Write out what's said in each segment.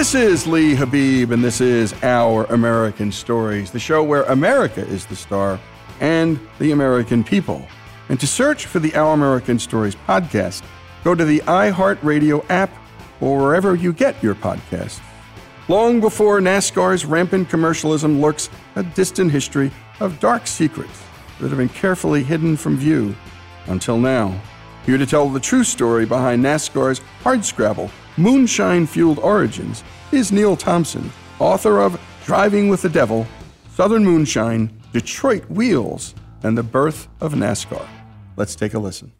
This is Lee Habib, and this is Our American Stories, the show where America is the star and the American people. And to search for the Our American Stories podcast, go to the iHeartRadio app or wherever you get your podcasts. Long before NASCAR's rampant commercialism lurks a distant history of dark secrets that have been carefully hidden from view until now. Here to tell the true story behind NASCAR's hardscrabble, moonshine fueled origins is Neal Thompson, author of Driving with the Devil, Southern Moonshine, Detroit Wheels, and the Birth of NASCAR. Let's take a listen.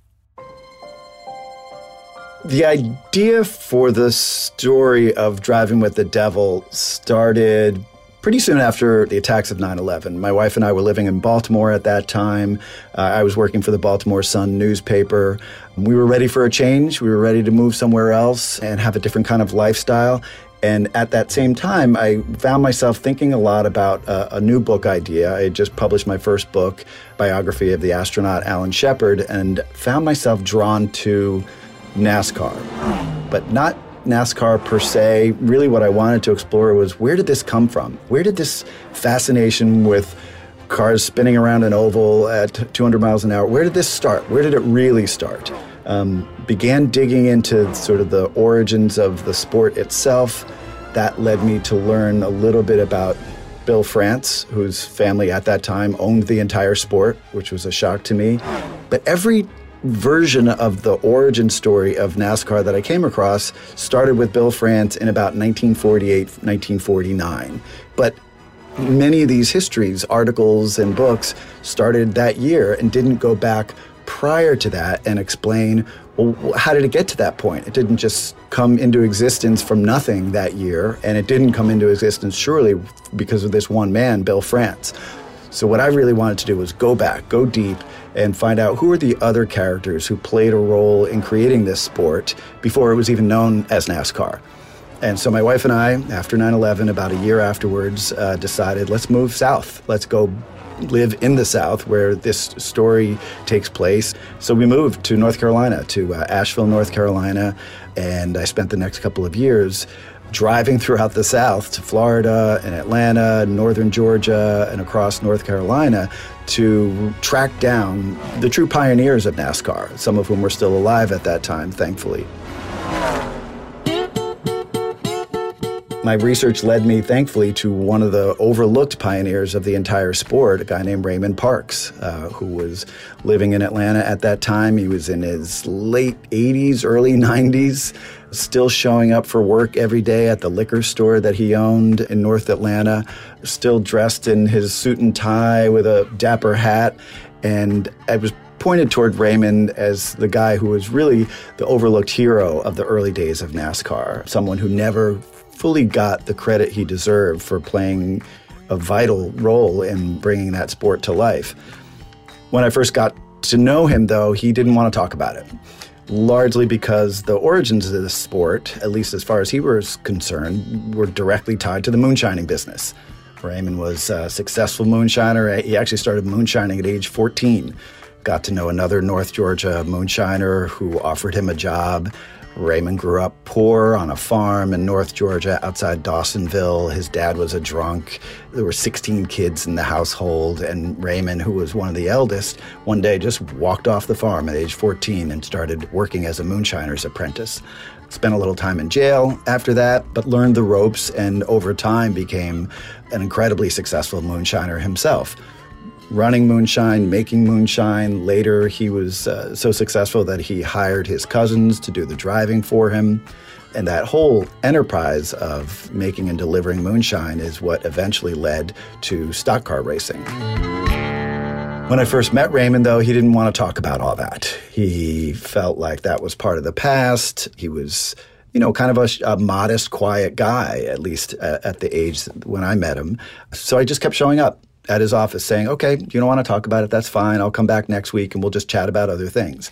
The idea for the story of Driving with the Devil started pretty soon after the attacks of 9 11. My wife and I were living in Baltimore at that time. Uh, I was working for the Baltimore Sun newspaper. We were ready for a change. We were ready to move somewhere else and have a different kind of lifestyle. And at that same time, I found myself thinking a lot about uh, a new book idea. I had just published my first book, biography of the astronaut Alan Shepard, and found myself drawn to NASCAR, but not NASCAR per se. Really, what I wanted to explore was where did this come from? Where did this fascination with cars spinning around an oval at 200 miles an hour. Where did this start? Where did it really start? Um, began digging into sort of the origins of the sport itself. That led me to learn a little bit about Bill France, whose family at that time owned the entire sport, which was a shock to me. But every version of the origin story of NASCAR that I came across started with Bill France in about 1948, 1949. But many of these histories, articles, and books started that year and didn't go back prior to that and explain well, how did it get to that point? It didn't just come into existence from nothing that year, and it didn't come into existence surely because of this one man, Bill France. So, what I really wanted to do was go back, go deep, and find out who are the other characters who played a role in creating this sport before it was even known as NASCAR. And so my wife and I, after 9 11, about a year afterwards, uh, decided let's move south. Let's go live in the South where this story takes place. So we moved to North Carolina, to uh, Asheville, North Carolina, and I spent the next couple of years driving throughout the South to Florida and Atlanta, northern Georgia, and across North Carolina to track down the true pioneers of NASCAR, some of whom were still alive at that time, thankfully. My research led me, thankfully, to one of the overlooked pioneers of the entire sport, a guy named Raymond Parks, uh, who was living in Atlanta at that time. He was in his late 80s, early 90s, still showing up for work every day at the liquor store that he owned in North Atlanta, still dressed in his suit and tie with a dapper hat. And I was pointed toward Raymond as the guy who was really the overlooked hero of the early days of NASCAR, someone who never fully got the credit he deserved for playing a vital role in bringing that sport to life. When I first got to know him, though, he didn't want to talk about it, largely because the origins of the sport, at least as far as he was concerned, were directly tied to the moonshining business. Raymond was a successful moonshiner. He actually started moonshining at age 14. Got to know another North Georgia moonshiner who offered him a job Raymond grew up poor on a farm in North Georgia outside Dawsonville. His dad was a drunk. There were 16 kids in the household, and Raymond, who was one of the eldest, one day just walked off the farm at age 14 and started working as a moonshiner's apprentice. Spent a little time in jail after that, but learned the ropes and over time became an incredibly successful moonshiner himself running moonshine, making moonshine. Later, he was uh, so successful that he hired his cousins to do the driving for him. And that whole enterprise of making and delivering moonshine is what eventually led to stock car racing. When I first met Raymond, though, he didn't want to talk about all that. He felt like that was part of the past. He was you know, kind of a, a, modest, quiet guy, at least at, at, the age when I met him. So I just kept showing up at his office saying, okay, you don't want to talk about it, that's fine. I'll come back next week and we'll just chat about other things.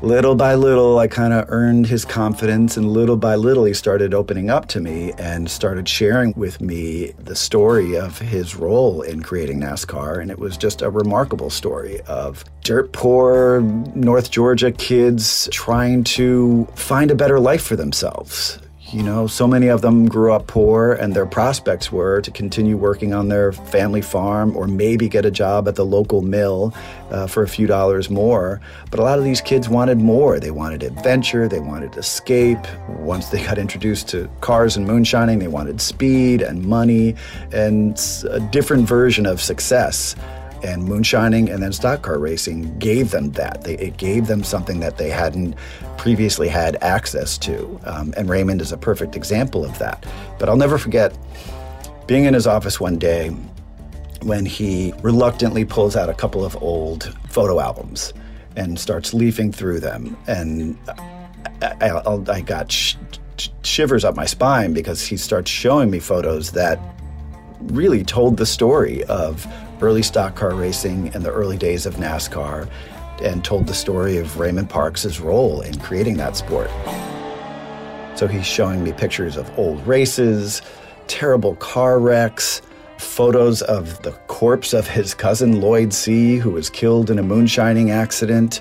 Little by little, I kind of earned his confidence, and little by little, he started opening up to me and started sharing with me the story of his role in creating NASCAR. And it was just a remarkable story of dirt poor North Georgia kids trying to find a better life for themselves you know, so many of them grew up poor, and their prospects were to continue working on their family farm or maybe get a job at the local mill uh, for a few dollars more. But a lot of these kids wanted more. They wanted adventure, they wanted escape. Once they got introduced to cars and moonshining, they wanted speed and money and a different version of success and moonshining and then stock car racing gave them that. They, it gave them something that they hadn't previously had access to. Um, and Raymond is a perfect example of that. But I'll never forget being in his office one day when he reluctantly pulls out a couple of old photo albums and starts leafing through them. And I, I, I got sh- shivers up my spine because he starts showing me photos that really told the story of early stock car racing and the early days of NASCAR and told the story of Raymond Parks' role in creating that sport. So he's showing me pictures of old races, terrible car wrecks, photos of the corpse of his cousin Lloyd Seay, who was killed in a moonshining accident,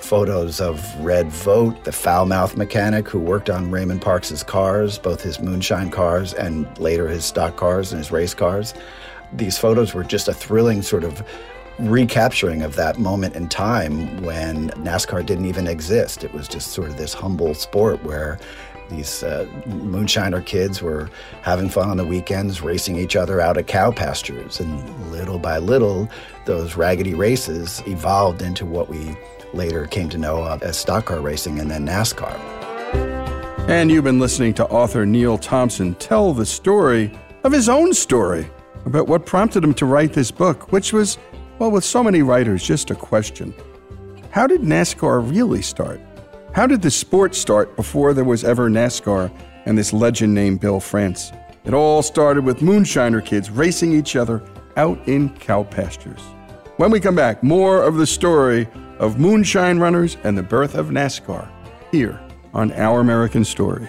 photos of Red Vogt, the foul mouth mechanic who worked on Raymond Parks' cars, both his moonshine cars and later his stock cars and his race cars. These photos were just a thrilling sort of recapturing of that moment in time when NASCAR didn't even exist. It was just sort of this humble sport where these uh, moonshiner kids were having fun on the weekends, racing each other out of cow pastures. And little by little, those raggedy races evolved into what we later came to know of as stock car racing and then NASCAR. And you've been listening to author Neal Thompson tell the story of his own story about what prompted him to write this book, which was, well, with so many writers, just a question. How did NASCAR really start? How did the sport start before there was ever NASCAR and this legend named Bill France? It all started with moonshiner kids racing each other out in cow pastures. When we come back, more of the story of moonshine runners and the birth of NASCAR here on Our American Stories.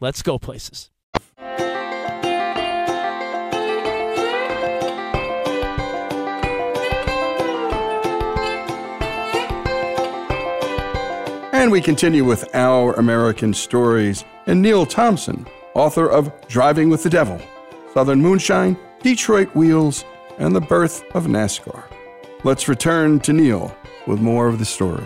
let's go places. And we continue with Our American Stories and Neal Thompson, author of Driving with the Devil, Southern Moonshine, Detroit Wheels, and the Birth of NASCAR. Let's return to Neal with more of the story.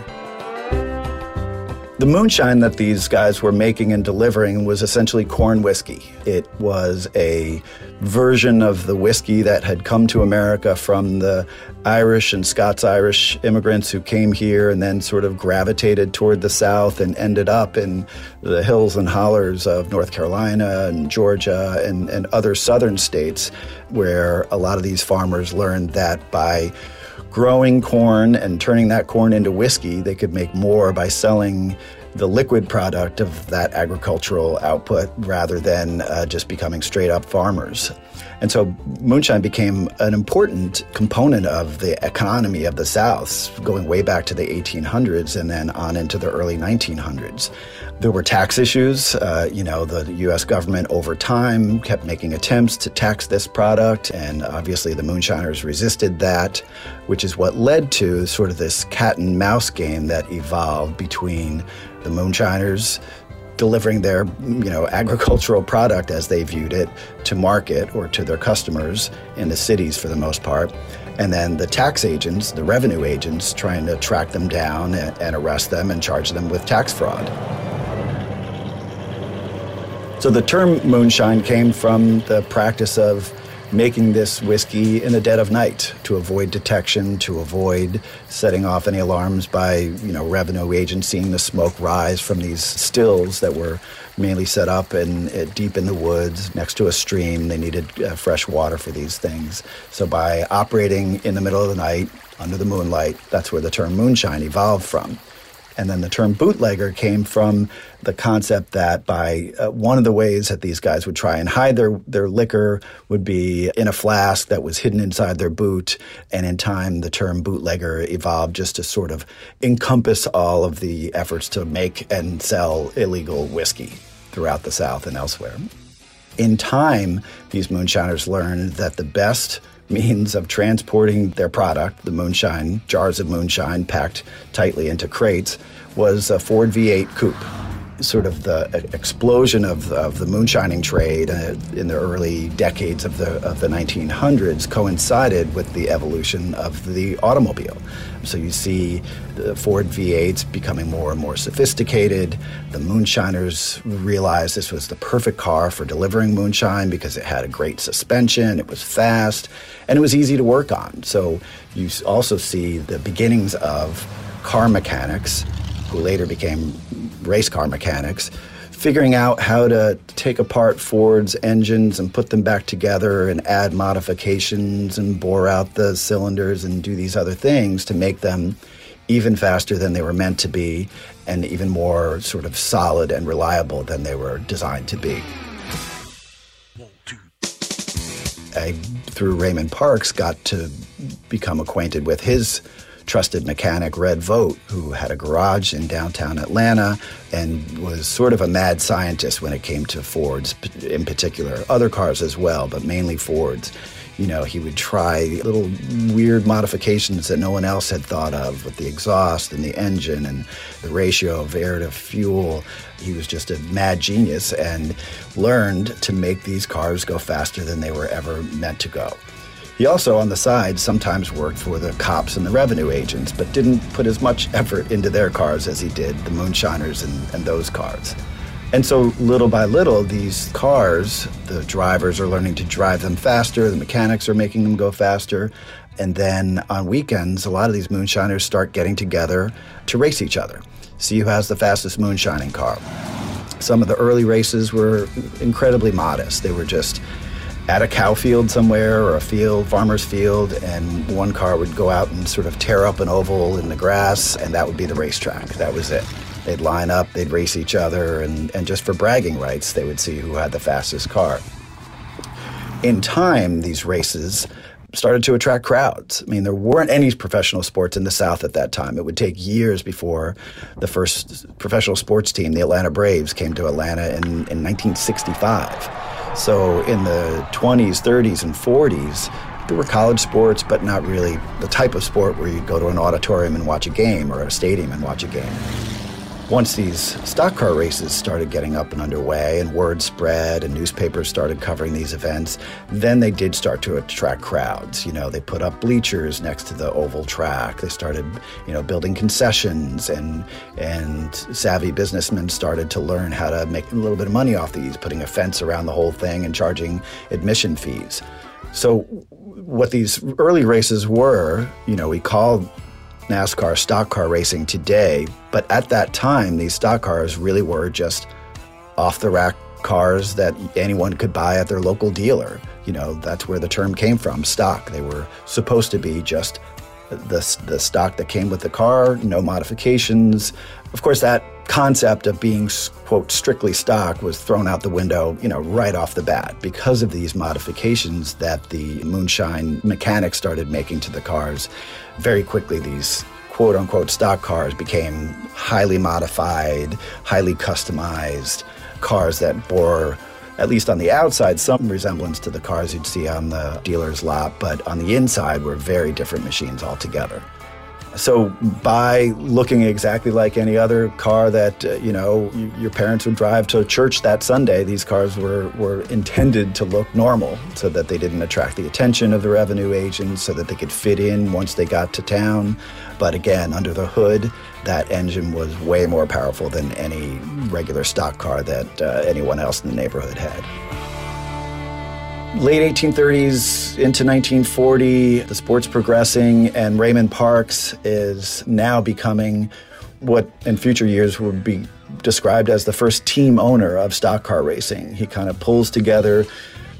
The moonshine that these guys were making and delivering was essentially corn whiskey. It was a version of the whiskey that had come to America from the Irish and Scots Irish immigrants who came here and then sort of gravitated toward the South and ended up in the hills and hollers of North Carolina and Georgia and, and other southern states, where a lot of these farmers learned that by growing corn and turning that corn into whiskey, they could make more by selling the liquid product of that agricultural output rather than uh, just becoming straight up farmers. And so moonshine became an important component of the economy of the South, going way back to the 1800s and then on into the early 1900s. There were tax issues. Uh, you know, the U.S. government over time kept making attempts to tax this product, and obviously the moonshiners resisted that, which is what led to sort of this cat and mouse game that evolved between the moonshiners delivering their you know agricultural product as they viewed it to market or to their customers in the cities for the most part. And then the tax agents the revenue agents trying to track them down and, and arrest them and charge them with tax fraud. So the term moonshine came from the practice of making this whiskey in the dead of night to avoid detection, to avoid setting off any alarms by, you know, revenue agents seeing the smoke rise from these stills that were mainly set up in, uh, deep in the woods next to a stream. They needed uh, fresh water for these things. So by operating in the middle of the night under the moonlight, that's where the term moonshine evolved from. And then the term bootlegger came from the concept that by uh, one of the ways that these guys would try and hide their, their liquor would be in a flask that was hidden inside their boot. And in time, the term bootlegger evolved just to sort of encompass all of the efforts to make and sell illegal whiskey throughout the South and elsewhere. In time, these moonshiners learned that the best means of transporting their product, the moonshine, jars of moonshine packed tightly into crates, was a Ford V8 coupe. Sort of the explosion of, of the moonshining trade uh, in the early decades of the of the 1900s coincided with the evolution of the automobile. So you see the Ford V8s becoming more and more sophisticated. The moonshiners realized this was the perfect car for delivering moonshine because it had a great suspension, it was fast, and it was easy to work on. So you also see the beginnings of car mechanics who later became race car mechanics, figuring out how to take apart Ford's engines and put them back together and add modifications and bore out the cylinders and do these other things to make them even faster than they were meant to be and even more sort of solid and reliable than they were designed to be. I, through Raymond Parks, got to become acquainted with his trusted mechanic, Red Vogt, who had a garage in downtown Atlanta and was sort of a mad scientist when it came to Fords in particular, other cars as well, but mainly Fords. You know, he would try little weird modifications that no one else had thought of with the exhaust and the engine and the ratio of air to fuel. He was just a mad genius and learned to make these cars go faster than they were ever meant to go. He also, on the side, sometimes worked for the cops and the revenue agents, but didn't put as much effort into their cars as he did the moonshiners and, and those cars. And so, little by little, these cars, the drivers are learning to drive them faster, the mechanics are making them go faster. And then on weekends, a lot of these moonshiners start getting together to race each other. See who has the fastest moonshining car Some of the early races were incredibly modest. They were just at a cow field somewhere or a field, farmer's field, and one car would go out and sort of tear up an oval in the grass, and that would be the racetrack. That was it. They'd line up, they'd race each other, and, and just for bragging rights, they would see who had the fastest car. In time, these races started to attract crowds. I mean, there weren't any professional sports in the South at that time. It would take years before the first professional sports team, the Atlanta Braves, came to Atlanta in, in 1965. So in the 20s, 30s, and 40s, there were college sports, but not really the type of sport where you'd go to an auditorium and watch a game or a stadium and watch a game. Once these stock car races started getting up and underway and word spread and newspapers started covering these events, then they did start to attract crowds. You know, they put up bleachers next to the oval track. They started, you know, building concessions and and savvy businessmen started to learn how to make a little bit of money off these, putting a fence around the whole thing and charging admission fees. So what these early races were, you know, we called NASCAR stock car racing today, but at that time, these stock cars really were just off the rack cars that anyone could buy at their local dealer. You know, that's where the term came from stock. They were supposed to be just the, the stock that came with the car, no modifications. Of course, that concept of being quote strictly stock was thrown out the window you know right off the bat because of these modifications that the moonshine mechanics started making to the cars very quickly these quote unquote stock cars became highly modified highly customized cars that bore at least on the outside some resemblance to the cars you'd see on the dealer's lot but on the inside were very different machines altogether so by looking exactly like any other car that uh, you know you, your parents would drive to church that Sunday, these cars were were intended to look normal, so that they didn't attract the attention of the revenue agents, so that they could fit in once they got to town. But again, under the hood, that engine was way more powerful than any regular stock car that uh, anyone else in the neighborhood had late 1830s into 1940, the sport's progressing, and Raymond Parks is now becoming what in future years would be described as the first team owner of stock car racing. He kind of pulls together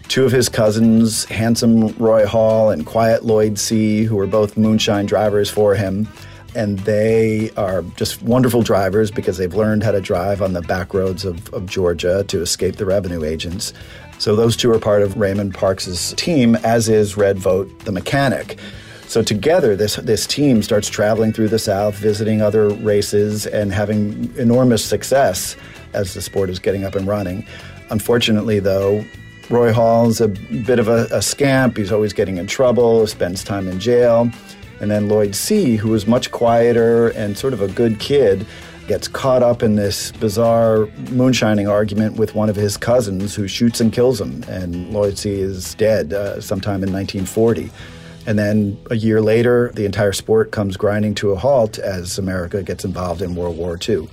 two of his cousins, handsome Roy Hall and quiet Lloyd Seay, who were both moonshine drivers for him. And they are just wonderful drivers because they've learned how to drive on the back roads of, of Georgia to escape the revenue agents. So those two are part of Raymond Parks's team, as is Red Vogt, the mechanic. So together, this this team starts traveling through the South, visiting other races, and having enormous success as the sport is getting up and running. Unfortunately, though, Roy Hall's a bit of a, a scamp. He's always getting in trouble, spends time in jail. And then Lloyd Seay, who was much quieter and sort of a good kid, gets caught up in this bizarre moonshining argument with one of his cousins who shoots and kills him. And Lloyd Seay is dead uh, sometime in 1940. And then a year later, the entire sport comes grinding to a halt as America gets involved in World War II.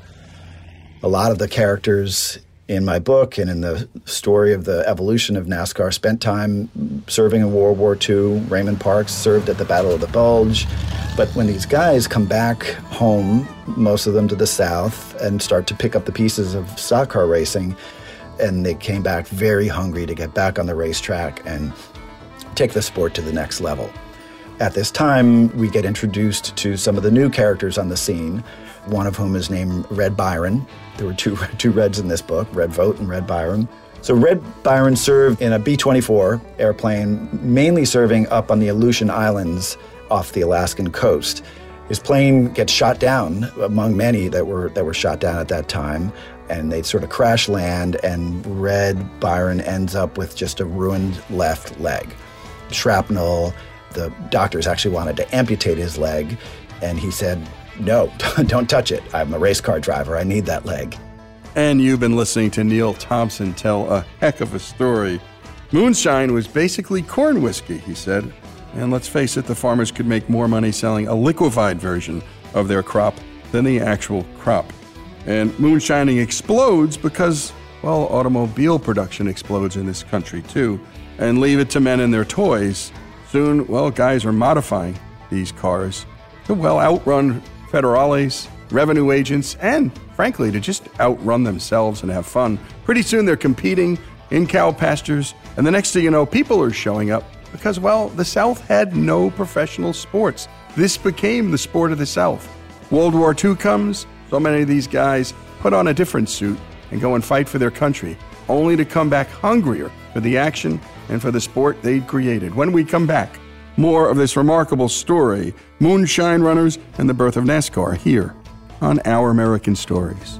A lot of the characters in my book and in the story of the evolution of NASCAR spent time serving in World War II. Raymond Parks served at the Battle of the Bulge. But when these guys come back home, most of them to the South, and start to pick up the pieces of stock car racing, and they came back very hungry to get back on the racetrack and take the sport to the next level. At this time, we get introduced to some of the new characters on the scene, one of whom is named Red Byron. There were two, two Reds in this book, Red Vogt and Red Byron. So Red Byron served in a B 24 airplane, mainly serving up on the Aleutian Islands off the Alaskan coast. His plane gets shot down among many that were that were shot down at that time, and they sort of crash land. And Red Byron ends up with just a ruined left leg, shrapnel. The doctors actually wanted to amputate his leg, and he said, "No, don't touch it. I'm a race car driver. I need that leg." And you've been listening to Neal Thompson tell a heck of a story. Moonshine was basically corn whiskey, he said. And let's face it, the farmers could make more money selling a liquefied version of their crop than the actual crop. And moonshining explodes because, well, automobile production explodes in this country too. And leave it to men and their toys. Soon, well, guys are modifying these cars to, well, outrun Federales revenue agents, and frankly, to just outrun themselves and have fun. Pretty soon they're competing in cow pastures, and the next thing you know, people are showing up because, well, the South had no professional sports. This became the sport of the South. World War II comes, so many of these guys put on a different suit and go and fight for their country, only to come back hungrier for the action and for the sport they'd created. When we come back, more of this remarkable story Moonshine Runners and the birth of NASCAR here on Our American Stories.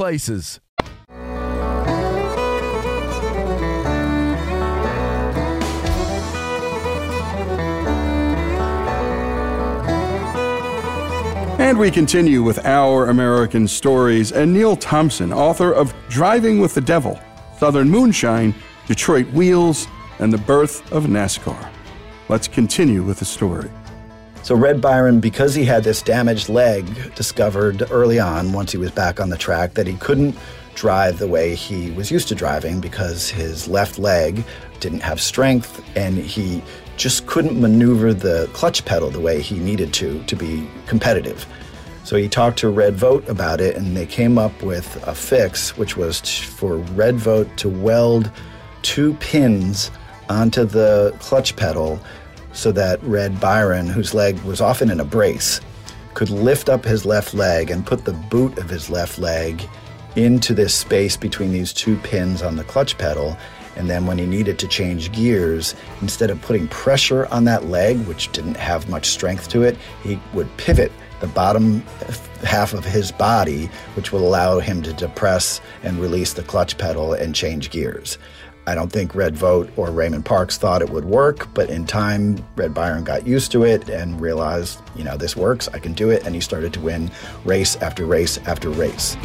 places. And we continue with our American stories. And Neal Thompson, author of Driving with the Devil Southern Moonshine, Detroit Wheels, and the birth of NASCAR. Let's continue with the story. So, Red Byron, because he had this damaged leg, discovered early on, once he was back on the track, that he couldn't drive the way he was used to driving because his left leg didn't have strength and he just couldn't maneuver the clutch pedal the way he needed to to be competitive. So he talked to Red Vogt about it, and they came up with a fix, which was for Red Vogt to weld two pins onto the clutch pedal so that Red Byron, whose leg was often in a brace, could lift up his left leg and put the boot of his left leg into this space between these two pins on the clutch pedal. And then when he needed to change gears, instead of putting pressure on that leg, which didn't have much strength to it, he would pivot the bottom half of his body, which will allow him to depress and release the clutch pedal and change gears. I don't think Red Vogt or Raymond Parks thought it would work, but in time, Red Byron got used to it and realized, you know, this works, I can do it, and he started to win race after race after race.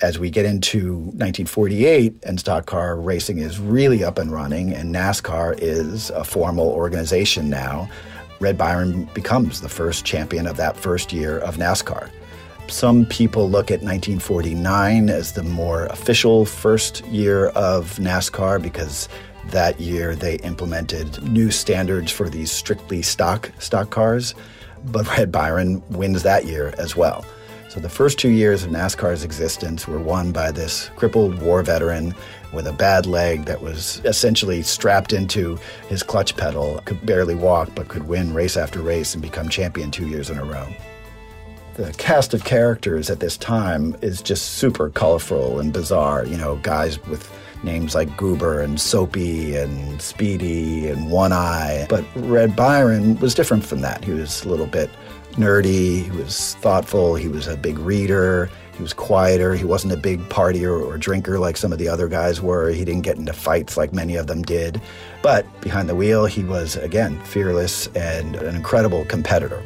As we get into 1948 and stock car racing is really up and running, and NASCAR is a formal organization now, Red Byron becomes the first champion of that first year of NASCAR. Some people look at 1949 as the more official first year of NASCAR because that year they implemented new standards for these strictly stock stock cars. But Red Byron wins that year as well. So the first two years of NASCAR's existence were won by this crippled war veteran with a bad leg that was essentially strapped into his clutch pedal, could barely walk, but could win race after race and become champion two years in a row. The cast of characters at this time is just super colorful and bizarre. You know, guys with names like Goober and Soapy and Speedy and One Eye. But Red Byron was different from that. He was a little bit nerdy, he was thoughtful, he was a big reader, he was quieter. He wasn't a big partier or drinker like some of the other guys were. He didn't get into fights like many of them did. But behind the wheel, he was, again, fearless and an incredible competitor.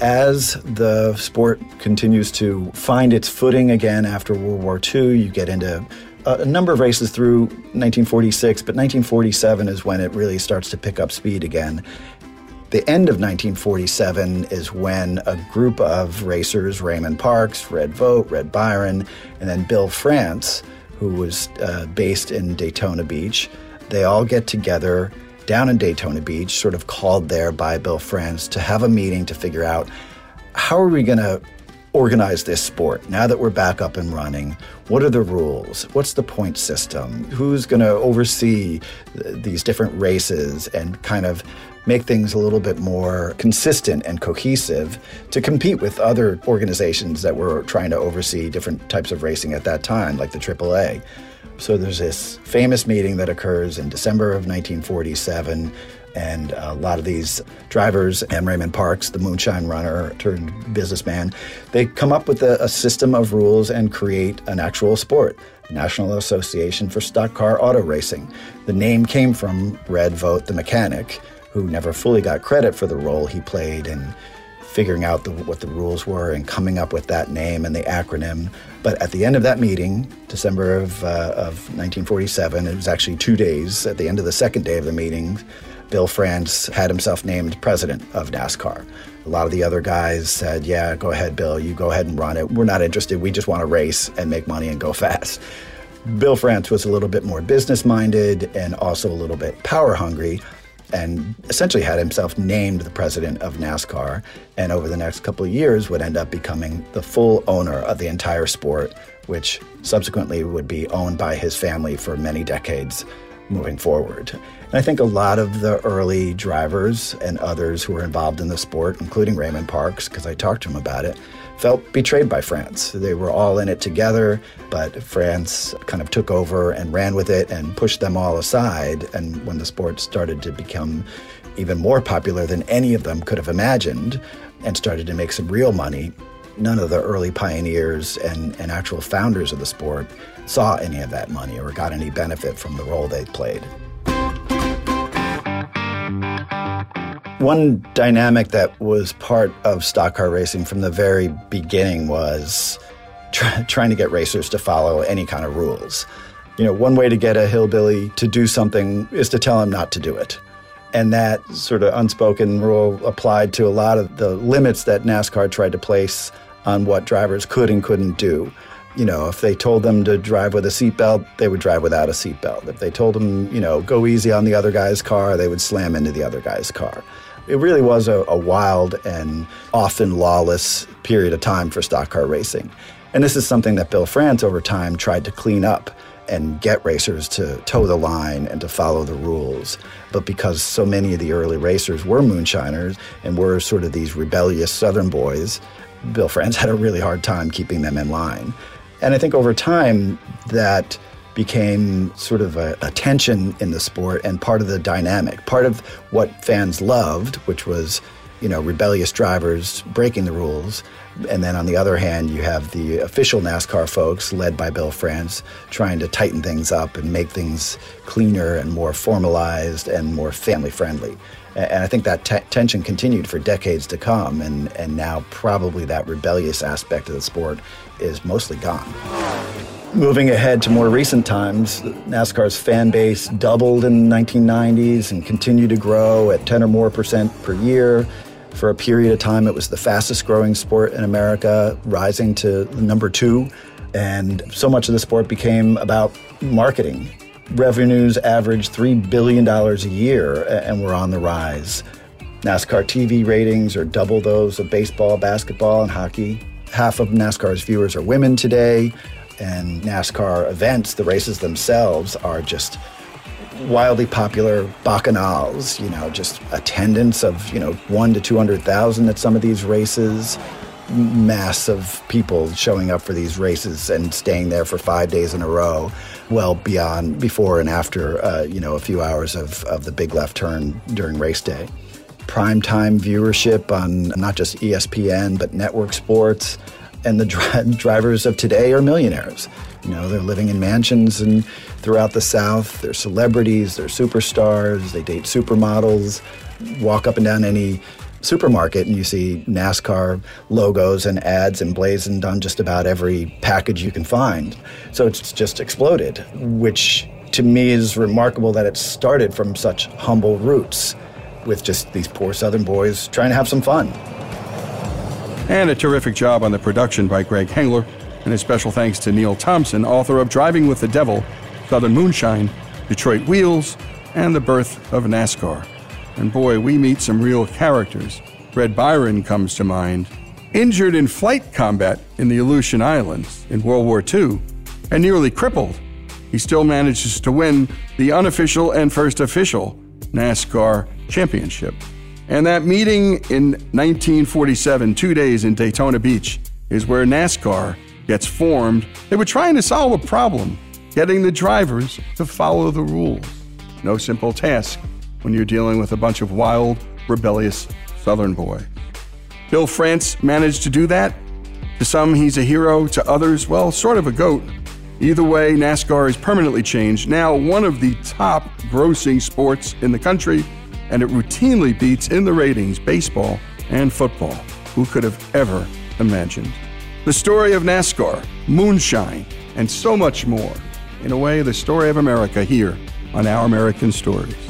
As the sport continues to find its footing again after World War II, you get into a number of races through 1946, but 1947 is when it really starts to pick up speed again. The end of 1947 is when a group of racers, Raymond Parks, Red Vogt, Red Byron, and then Bill France, who was uh, based in Daytona Beach, they all get together down in Daytona Beach, sort of called there by Bill France, to have a meeting to figure out how are we going to organize this sport now that we're back up and running? What are the rules? What's the point system? Who's going to oversee these different races and kind of make things a little bit more consistent and cohesive to compete with other organizations that were trying to oversee different types of racing at that time, like the AAA. So there's this famous meeting that occurs in December of 1947 and a lot of these drivers and Raymond Parks, the moonshine runner turned businessman, they come up with a, a, system of rules and create an actual sport. National Association for Stock Car Auto Racing. The name came from Red Vogt, the mechanic, who never fully got credit for the role he played in figuring out the, what the rules were and coming up with that name and the acronym. But at the end of that meeting, December of, uh, of 1947, it was actually two days. At the end of the second day of the meeting, Bill France had himself named president of NASCAR. A lot of the other guys said, Yeah, go ahead, Bill, you go ahead and run it. We're not interested. We just want to race and make money and go fast. Bill France was a little bit more business minded and also a little bit power hungry and essentially had himself named the president of NASCAR, and over the next couple of years would end up becoming the full owner of the entire sport, which subsequently would be owned by his family for many decades moving forward. And I think a lot of the early drivers and others who were involved in the sport, including Raymond Parks, because I talked to him about it, felt betrayed by France. They were all in it together, but France kind of took over and ran with it and pushed them all aside. And when the sport started to become even more popular than any of them could have imagined and started to make some real money, none of the early pioneers and, and actual founders of the sport saw any of that money or got any benefit from the role they played. One dynamic that was part of stock car racing from the very beginning was try, trying to get racers to follow any kind of rules. You know, one way to get a hillbilly to do something is to tell him not to do it. And that sort of unspoken rule applied to a lot of the limits that NASCAR tried to place on what drivers could and couldn't do. You know, if they told them to drive with a seatbelt, they would drive without a seatbelt. If they told them, you know, go easy on the other guy's car, they would slam into the other guy's car. It really was a, a wild and often lawless period of time for stock car racing. And this is something that Bill France over time tried to clean up and get racers to toe the line and to follow the rules. But because so many of the early racers were moonshiners and were sort of these rebellious Southern boys, Bill France had a really hard time keeping them in line. And I think over time, that became sort of a, a, tension in the sport and part of the dynamic. Part of what fans loved, which was, you know, rebellious drivers breaking the rules. And then on the other hand, you have the official NASCAR folks led by Bill France trying to tighten things up and make things cleaner and more formalized and more family friendly. And I think that tension continued for decades to come, and, and now probably that rebellious aspect of the sport is mostly gone. Moving ahead to more recent times, NASCAR's fan base doubled in the 1990s and continued to grow at 10 or more percent per year. For a period of time, it was the fastest growing sport in America, rising to number two. And so much of the sport became about marketing revenues average $3 billion a year and we're on the rise. NASCAR TV ratings are double those of baseball, basketball, and hockey. Half of NASCAR's viewers are women today, and NASCAR events, the races themselves, are just wildly popular bacchanals, you know, just attendance of, you know, one to 200,000 at some of these races, mass of people showing up for these races and staying there for five days in a row well beyond before and after, uh, you know, a few hours of, of the big left turn during race day. Prime time viewership on not just ESPN, but network sports. And the dri- drivers of today are millionaires. You know, they're living in mansions and throughout the South. They're celebrities, they're superstars, they date supermodels, walk up and down any supermarket and you see NASCAR logos and ads emblazoned on just about every package you can find. So it's just exploded, which to me is remarkable that it started from such humble roots with just these poor Southern boys trying to have some fun. And a terrific job on the production by Greg Hengler, and a special thanks to Neal Thompson, author of Driving with the Devil, Southern Moonshine, Detroit Wheels, and The Birth of NASCAR. And boy, we meet some real characters. Red Byron comes to mind. Injured in flight combat in the Aleutian Islands in World War II and nearly crippled, he still manages to win the unofficial and first official NASCAR championship. And that meeting in 1947, two days in Daytona Beach, is where NASCAR gets formed. They were trying to solve a problem, getting the drivers to follow the rules. No simple task when you're dealing with a bunch of wild, rebellious Southern boys. Bill France managed to do that. To some, he's a hero. To others, well, sort of a goat. Either way, NASCAR is permanently changed. Now, one of the top grossing sports in the country, and it routinely beats in the ratings baseball and football. Who could have ever imagined? The story of NASCAR, moonshine, and so much more. In a way, the story of America here on Our American Stories.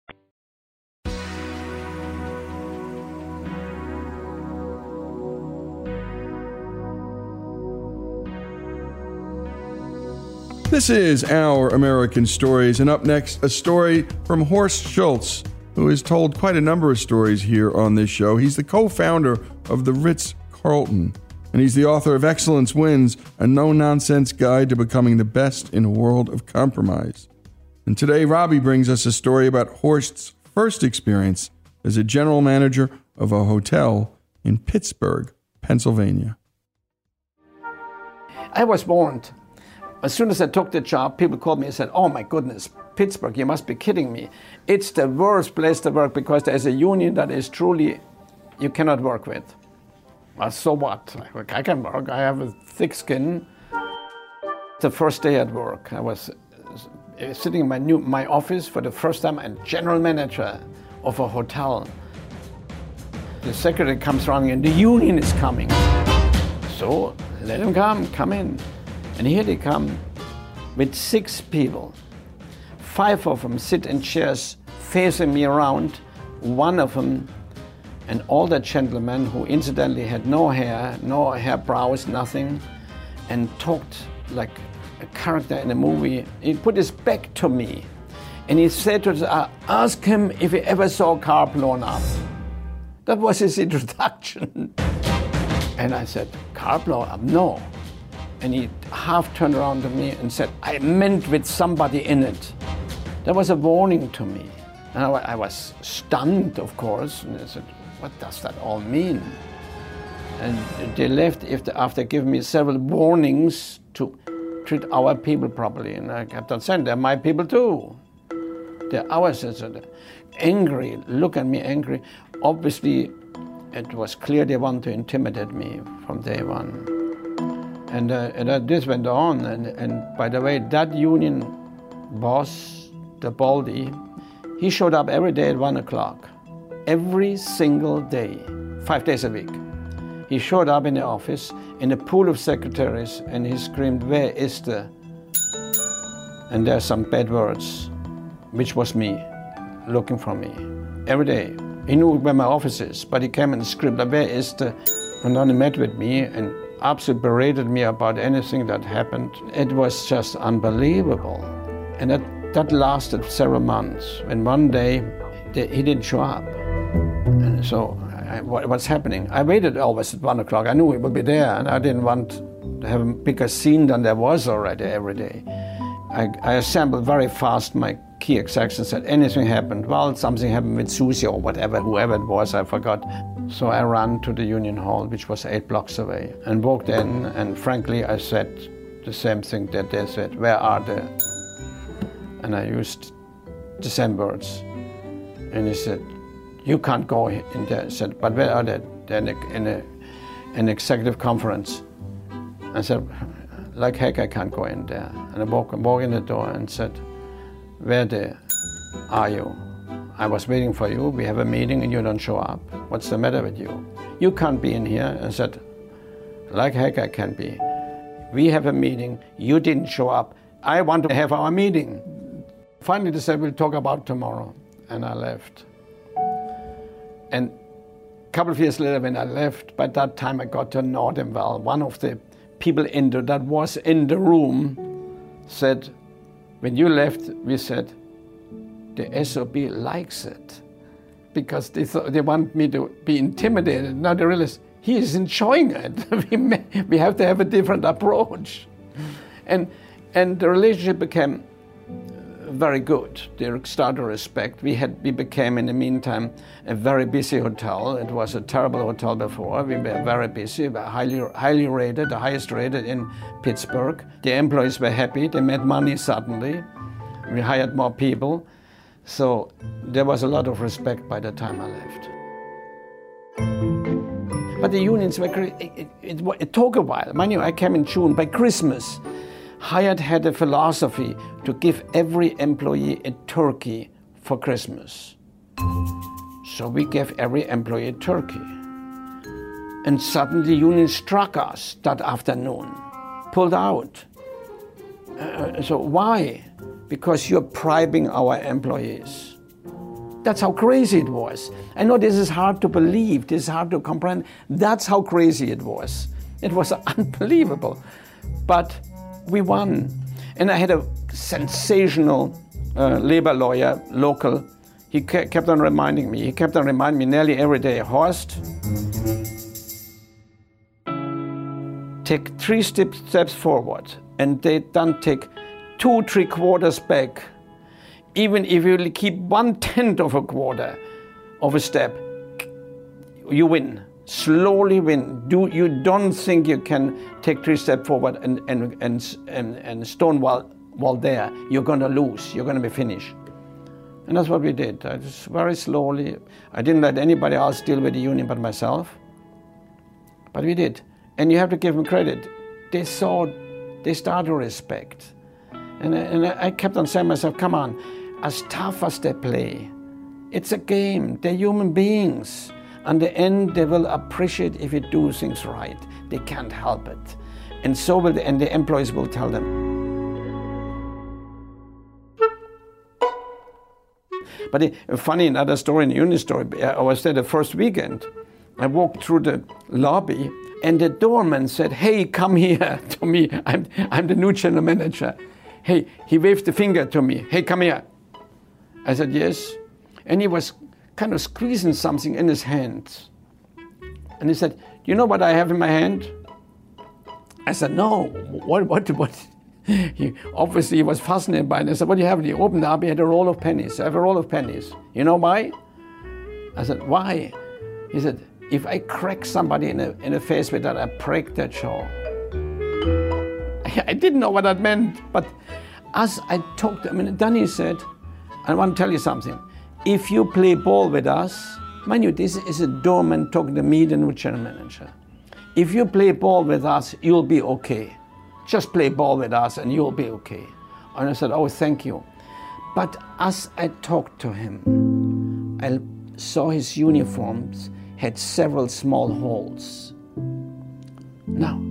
This is Our American Stories, and up next, a story from Horst Schulze, who has told quite a number of stories here on this show. He's the co founder of the Ritz Carlton, and he's the author of Excellence Wins, a no nonsense guide to becoming the best in a world of compromise. And today, Robbie brings us a story about Horst's first experience as a general manager of a hotel in Pittsburgh, Pennsylvania. I was warned as soon as I took the job, people called me and said, Oh my goodness, Pittsburgh, you must be kidding me. It's the worst place to work because there's a union that is truly you cannot work with. Well, so what? I can work, I have a thick skin. The first day at work, I was uh, sitting in my, new, my office for the first time and general manager of a hotel. The secretary comes running and the union is coming. So let him come, come in. And here they come with six people. Five of them sit in chairs facing me around, one of them an older gentleman who incidentally had no hair, no hair brows, nothing, and talked like a character in a movie. He put his back to me. And he said to us, uh, ask him if he ever saw a car blown up. That was his introduction. and I said, car blown up? No. And he half turned around to me and said, I meant with somebody in it. That was a warning to me. And I, was stunned, of course, and I said, what does that all mean? And they left after, giving me several warnings to treat our people properly. And I kept on saying, they're my people too. They're ours. And they're angry, look at me angry. Obviously, it was clear they wanted to intimidate me from day one. And, uh, and uh, this went on. And, and by the way, that union boss, the Baldy, he showed up every day at one o'clock, every single day, five days a week. He showed up in the office in a pool of secretaries and he screamed, Where is the. And there's some bad words, which was me, looking for me every day. He knew where my office is, but he came and screamed, Where is the. And then he met with me and absolutely berated me about anything that happened. It was just unbelievable. And that, that lasted several months. And one day, he didn't show up. And so what, what's happening. I waited always at one o'clock. I knew he would be there, and I didn't want to have a bigger scene than there was already every day. I, I assembled very fast my key execs and said, anything happened. Well, something happened with Susie or whatever, whoever it was, I forgot. So I ran to the Union Hall, which was eight blocks away, and walked in, and frankly, I said the same thing that they said, where are they? And I used the same words. And he said, you can't go in there. I said, but where are they? They're in, a, in a, an executive conference. I said, like heck, I can't go in there. And I walked walk in the door and said, where the, are you? I was waiting for you. We have a meeting and you don't show up. What's the matter with you? You can't be in here. I said, like heck, I can be. We have a meeting. You didn't show up. I want to have our meeting. Finally, they said, we'll talk about tomorrow. And I left. And a couple of years later, when I left, by that time I got to know. One of the people in the, that was in the room said, when you left, we said, the SOB likes it because they, thought, they want me to be intimidated. Now they realize he is enjoying it. we, may, we have to have a different approach. And, and the relationship became uh, very good. They started to respect. We had we became in the meantime a very busy hotel. It was a terrible hotel before. We were very busy, highly highly rated, the highest rated in Pittsburgh. The employees were happy. They made money suddenly. We hired more people. So there was a lot of respect by the time I left. But the unions were it, it, it, took a while. Mind you, I came in June. By Christmas, Hyatt had a philosophy to give every employee a turkey for Christmas. So we gave every employee a turkey. And suddenly the union struck us that afternoon, pulled out. Uh, so why? Because you're bribing our employees. That's how crazy it was. I know this is hard to believe, this is hard to comprehend. That's how crazy it was. It was unbelievable. But we won. And I had a sensational uh, labor lawyer, local. He kept on reminding me, he kept on reminding me nearly every day Horst, take three steps forward, and they don't take two, three quarters back. Even if you keep one tenth of a quarter of a step, you win slowly win. Do you don't think you can take three steps forward and and and and, and stone while while there? You're going to lose. You're going to be finished. And that's what we did. I just very slowly. I didn't let anybody else deal with the union but myself. But we did. And you have to give them credit. They saw, they started to respect. And, and I kept on saying myself, come on, as tough as they play, it's a game. They're human beings. And the end, they will appreciate if you do things right. They can't help it. And so will the, and the employees will tell them. But it, funny, another story, in union story, I was there the first weekend. I walked through the lobby and the doorman said, Hey, come here to me. I'm, I'm the new general manager. Hey, he waved the finger to me. Hey, come here. I said, Yes. And he was kind of squeezing something in his hand. And he said, Do You know what I have in my hand? I said, No. What, what, what? He, obviously, he was fascinated by it. I said, What do you have? He opened up, he had a roll of pennies. I have a roll of pennies. You know why? I said, Why? He said, If I crack somebody in the, in the face with that, I break their jaw. I didn't know what that meant, but as I talked, I mean, he said, I want to tell you something. If you play ball with us, mind you, this is a doorman talking to me, the new general manager. If you play ball with us, you'll be okay. Just play ball with us and you'll be okay. And I said, Oh, thank you. But as I talked to him, I saw his uniforms had several small holes. Now,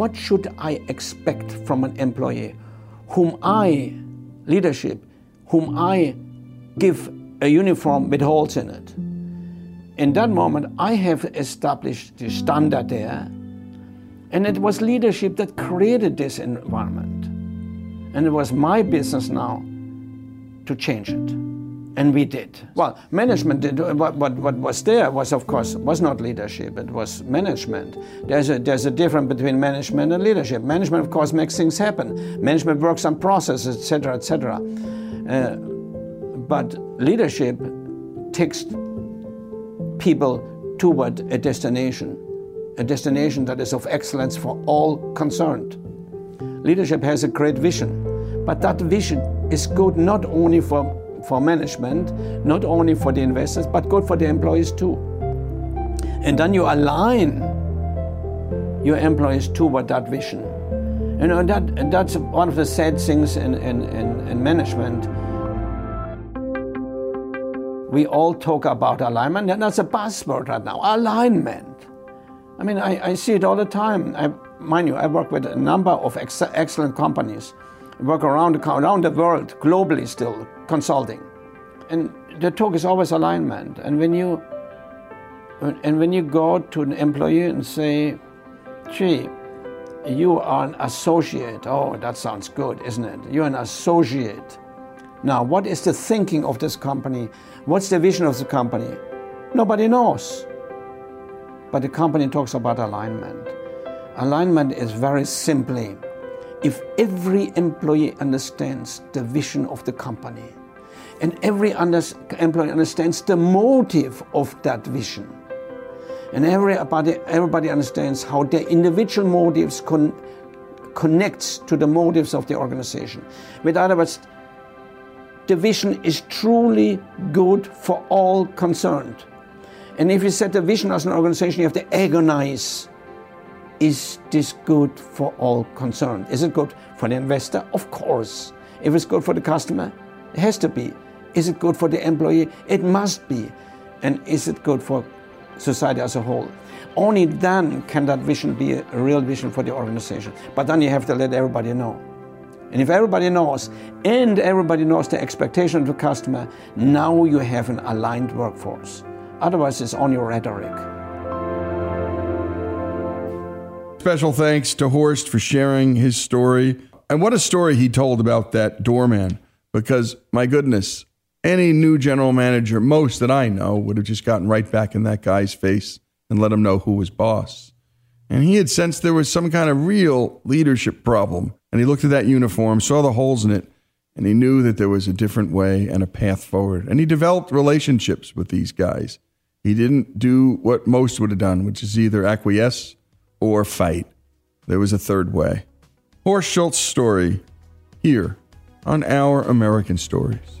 what should I expect from an employee whom I, leadership, whom I give a uniform with holes in it? In that moment, I have established the standard there, and it was leadership that created this environment. And it was my business now to change it. And we did. Well, management did. What, what, what was there was, of course, was not leadership. It was management. There's a, there's a difference between management and leadership. Management, of course, makes things happen. Management works on processes, etc., etc. Uh, but leadership takes people toward a destination, a destination that is of excellence for all concerned. Leadership has a great vision, but that vision is good not only for for management, not only for the investors, but good for the employees too. And then you align your employees toward that vision. You know, that, that's one of the sad things in, in, in, in management. We all talk about alignment, and that's a buzzword right now alignment. I mean, I, I see it all the time. I, mind you, I work with a number of ex- excellent companies work around the, around the world, globally still, consulting. And the talk is always alignment. And when you and when you go to an employee and say, gee, you are an associate. Oh, that sounds good, isn't it? You're an associate. Now, what is the thinking of this company? What's the vision of the company? Nobody knows. But the company talks about alignment. Alignment is very simply if every employee understands the vision of the company and every under- employee understands the motive of that vision and everybody, everybody understands how their individual motives con- connects to the motives of the organization. With other words, the vision is truly good for all concerned. And if you set a vision as an organization, you have to agonize is this good for all concerned? Is it good for the investor? Of course. If it's good for the customer, it has to be. Is it good for the employee? It must be. And is it good for society as a whole? Only then can that vision be a real vision for the organization. But then you have to let everybody know. And if everybody knows, and everybody knows the expectation of the customer, now you have an aligned workforce. Otherwise, it's only rhetoric. Special thanks to Horst for sharing his story. And what a story he told about that doorman. Because, my goodness, any new general manager, most that I know, would have just gotten right back in that guy's face and let him know who was boss. And he had sensed there was some kind of real leadership problem. And he looked at that uniform, saw the holes in it, and he knew that there was a different way and a path forward. And he developed relationships with these guys. He didn't do what most would have done, which is either acquiesce or fight. There was a third way. Horst Schulze's story here on Our American Stories.